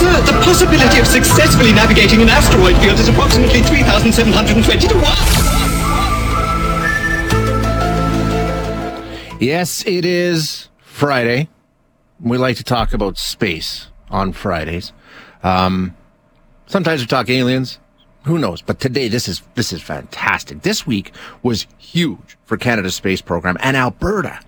Sir, the possibility of successfully navigating an asteroid field is approximately 3,720 to 1. Yes, it is Friday. We like to talk about space on Fridays. Um, sometimes we talk aliens. Who knows? But today, this is this is fantastic. This week was huge for Canada's space program and Alberta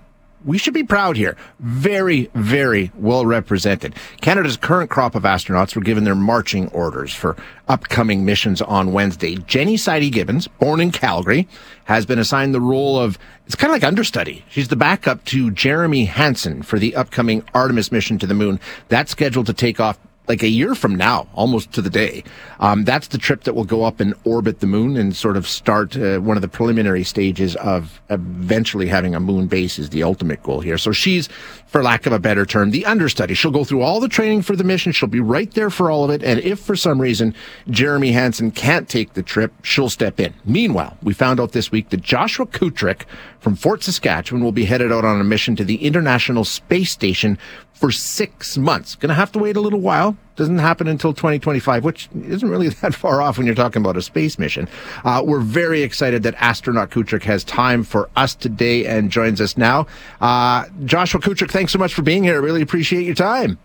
we should be proud here. Very, very well represented. Canada's current crop of astronauts were given their marching orders for upcoming missions on Wednesday. Jenny Sidey Gibbons, born in Calgary, has been assigned the role of, it's kind of like understudy. She's the backup to Jeremy Hansen for the upcoming Artemis mission to the moon. That's scheduled to take off like a year from now, almost to the day. Um, that's the trip that will go up and orbit the moon and sort of start uh, one of the preliminary stages of eventually having a moon base is the ultimate goal here. So she's, for lack of a better term, the understudy. She'll go through all the training for the mission. She'll be right there for all of it. And if for some reason Jeremy Hansen can't take the trip, she'll step in. Meanwhile, we found out this week that Joshua Kutryk from Fort Saskatchewan will be headed out on a mission to the International Space Station for six months. To have to wait a little while. Doesn't happen until 2025, which isn't really that far off when you're talking about a space mission. Uh, we're very excited that astronaut Kutryk has time for us today and joins us now. Uh, Joshua Kutryk, thanks so much for being here. I really appreciate your time.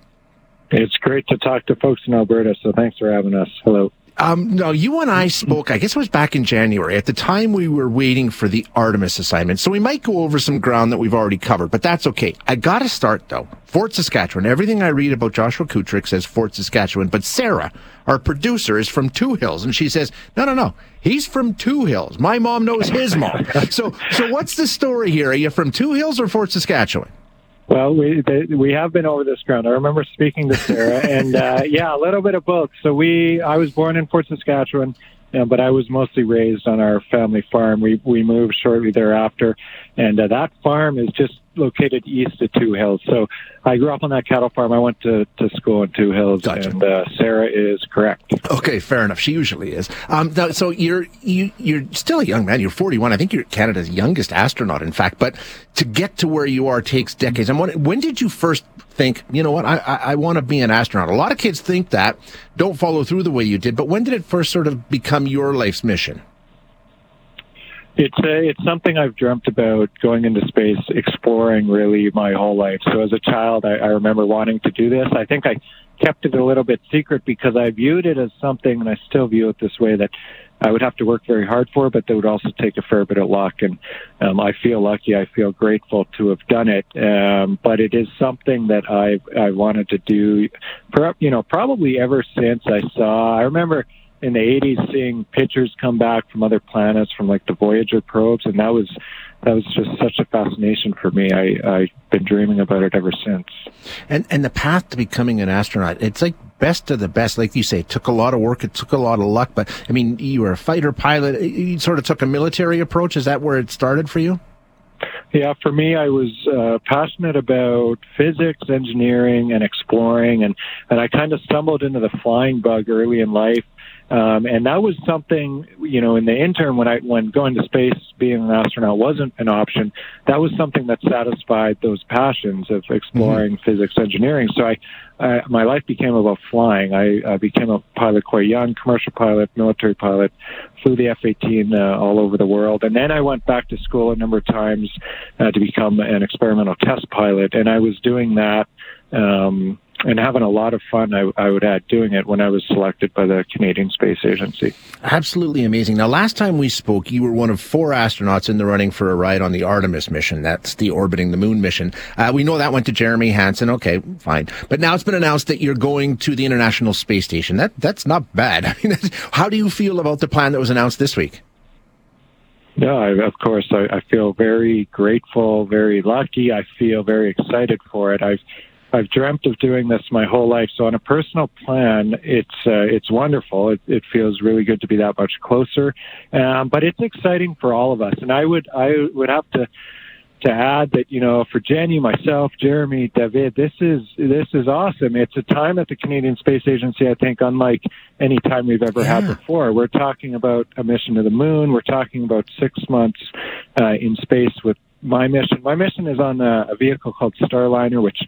It's great to talk to folks in Alberta, so thanks for having us. Hello. Um, no, you and I spoke, I guess it was back in January. At the time, we were waiting for the Artemis assignment. So we might go over some ground that we've already covered, but that's okay. I got to start, though. Fort Saskatchewan. Everything I read about Joshua Kutryk says Fort Saskatchewan, but Sarah, our producer, is from Two Hills, and she says, no, no, no. He's from Two Hills. My mom knows his mom. so, so what's the story here? Are you from Two Hills or Fort Saskatchewan? Well, we they, we have been over this ground. I remember speaking to Sarah, and uh, yeah, a little bit of both. So we, I was born in Fort Saskatchewan, uh, but I was mostly raised on our family farm. We we moved shortly thereafter, and uh, that farm is just located east of Two Hills. So I grew up on that cattle farm. I went to, to school in Two Hills, gotcha. and uh, Sarah is correct. Okay, fair enough. She usually is. Um, now, so you're you you're still a young man. You're 41. I think you're Canada's youngest astronaut, in fact. But to get to where you are takes decades. I'm wondering, when did you first think, you know what, I, I, I want to be an astronaut? A lot of kids think that, don't follow through the way you did. But when did it first sort of become your life's mission? It's a, it's something I've dreamt about going into space, exploring really my whole life. So as a child, I, I remember wanting to do this. I think I kept it a little bit secret because I viewed it as something, and I still view it this way that I would have to work very hard for, but that would also take a fair bit of luck. And um, I feel lucky. I feel grateful to have done it. Um, but it is something that I I wanted to do, you know, probably ever since I saw. I remember in the 80s seeing pictures come back from other planets from like the Voyager probes and that was that was just such a fascination for me. I I've been dreaming about it ever since. And and the path to becoming an astronaut, it's like best of the best. Like you say, it took a lot of work, it took a lot of luck, but I mean, you were a fighter pilot. You sort of took a military approach. Is that where it started for you? Yeah, for me, I was uh, passionate about physics, engineering, and exploring, and and I kind of stumbled into the flying bug early in life. Um, and that was something, you know, in the interim when I when going to space, being an astronaut wasn't an option. That was something that satisfied those passions of exploring mm-hmm. physics, engineering. So I, I, my life became about flying. I, I became a pilot quite young, commercial pilot, military pilot, flew the F-18 uh, all over the world, and then I went back to school a number of times uh, to become an experimental test pilot, and I was doing that. Um, and having a lot of fun, I, I, would add, doing it when I was selected by the Canadian Space Agency. Absolutely amazing. Now, last time we spoke, you were one of four astronauts in the running for a ride on the Artemis mission. That's the orbiting the moon mission. Uh, we know that went to Jeremy Hansen. Okay, fine. But now it's been announced that you're going to the International Space Station. That That's not bad. I mean, how do you feel about the plan that was announced this week? Yeah, I, of course. I, I feel very grateful, very lucky. I feel very excited for it. I've I've dreamt of doing this my whole life. So on a personal plan, it's uh, it's wonderful. It, it feels really good to be that much closer. Um, but it's exciting for all of us. And I would I would have to to add that you know for Jenny, myself, Jeremy, David, this is this is awesome. It's a time at the Canadian Space Agency, I think, unlike any time we've ever yeah. had before. We're talking about a mission to the moon. We're talking about six months uh, in space with my mission. My mission is on a, a vehicle called Starliner, which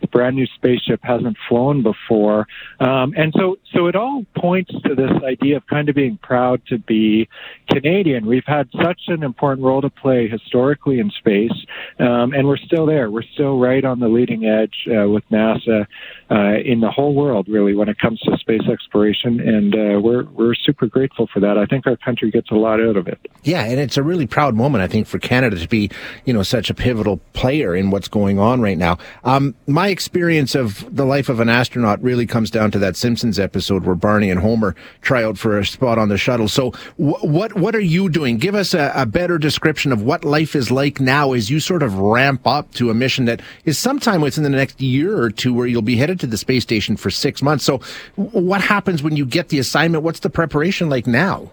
the brand new spaceship hasn't flown before. Um, and so, so it all points to this idea of kind of being proud to be Canadian. We've had such an important role to play historically in space, um, and we're still there. We're still right on the leading edge uh, with NASA uh, in the whole world, really, when it comes to space exploration. And uh, we're we're super grateful for that. I think our country gets a lot out of it. Yeah, and it's a really proud moment, I think, for Canada to be, you know, such a pivotal player in what's going on right now. Um, my experience of the life of an astronaut really comes down to that Simpsons episode where Barney and Homer try out for a spot on the shuttle. So, wh- what what are you doing? Give us a, a, better description of what life is like now as you sort of ramp up to a mission that is sometime within the next year or two, where you'll be headed to the space station for six months. So, what happens when you get the assignment? What's the preparation like now?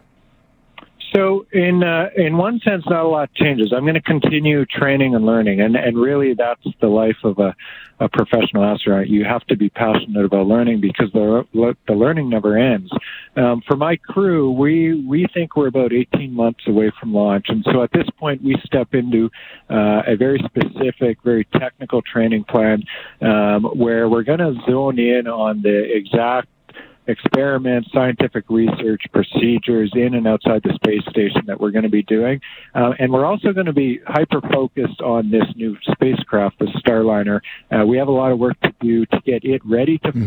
So, in uh, in one sense, not a lot changes. I'm going to continue training and learning, and and really, that's the life of a, a professional astronaut. You have to be passionate about learning because the the learning never ends. Um, for my crew, we we think we're about 18 months away from launch, and so at this point, we step into uh, a very specific, very technical training plan um, where we're going to zone in on the exact experiments, scientific research, procedures in and outside the space station that we're going to be doing. Uh, and we're also going to be hyper focused on this new spacecraft, the Starliner. Uh, we have a lot of work to do to get it ready to mm-hmm.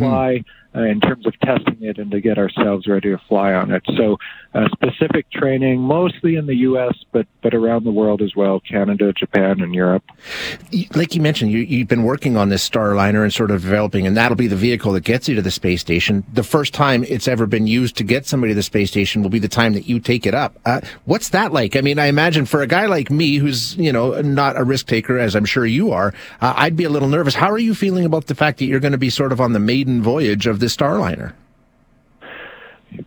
Uh, in terms of testing it and to get ourselves ready to fly on it. So, uh, specific training, mostly in the U.S., but but around the world as well, Canada, Japan, and Europe. Like you mentioned, you, you've been working on this Starliner and sort of developing, and that'll be the vehicle that gets you to the space station. The first time it's ever been used to get somebody to the space station will be the time that you take it up. Uh, what's that like? I mean, I imagine for a guy like me, who's you know not a risk taker, as I'm sure you are, uh, I'd be a little nervous. How are you feeling about the fact that you're going to be sort of on the maiden voyage of the Starliner?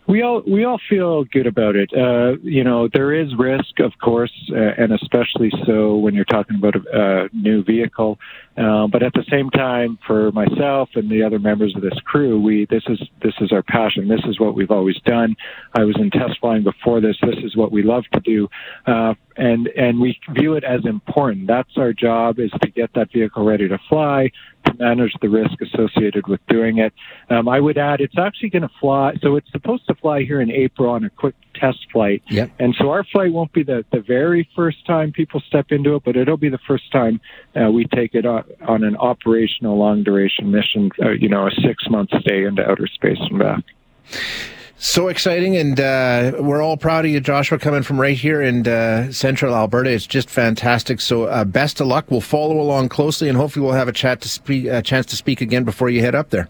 We all we all feel good about it. Uh, you know, there is risk, of course, uh, and especially so when you're talking about a, a new vehicle. Uh, but at the same time, for myself and the other members of this crew, we this is this is our passion. This is what we've always done. I was in test flying before this. This is what we love to do, uh, and and we view it as important. That's our job: is to get that vehicle ready to fly, to manage the risk associated with doing it. Um, I would add, it's actually going to fly. So it's supposed to fly here in April on a quick test flight. Yep. And so our flight won't be the, the very first time people step into it, but it'll be the first time uh, we take it on, on an operational long duration mission, uh, you know, a six month stay into outer space and back. So exciting, and uh, we're all proud of you, Joshua, coming from right here in uh, central Alberta. It's just fantastic. So, uh, best of luck. We'll follow along closely, and hopefully, we'll have a chat to a chance to speak again before you head up there.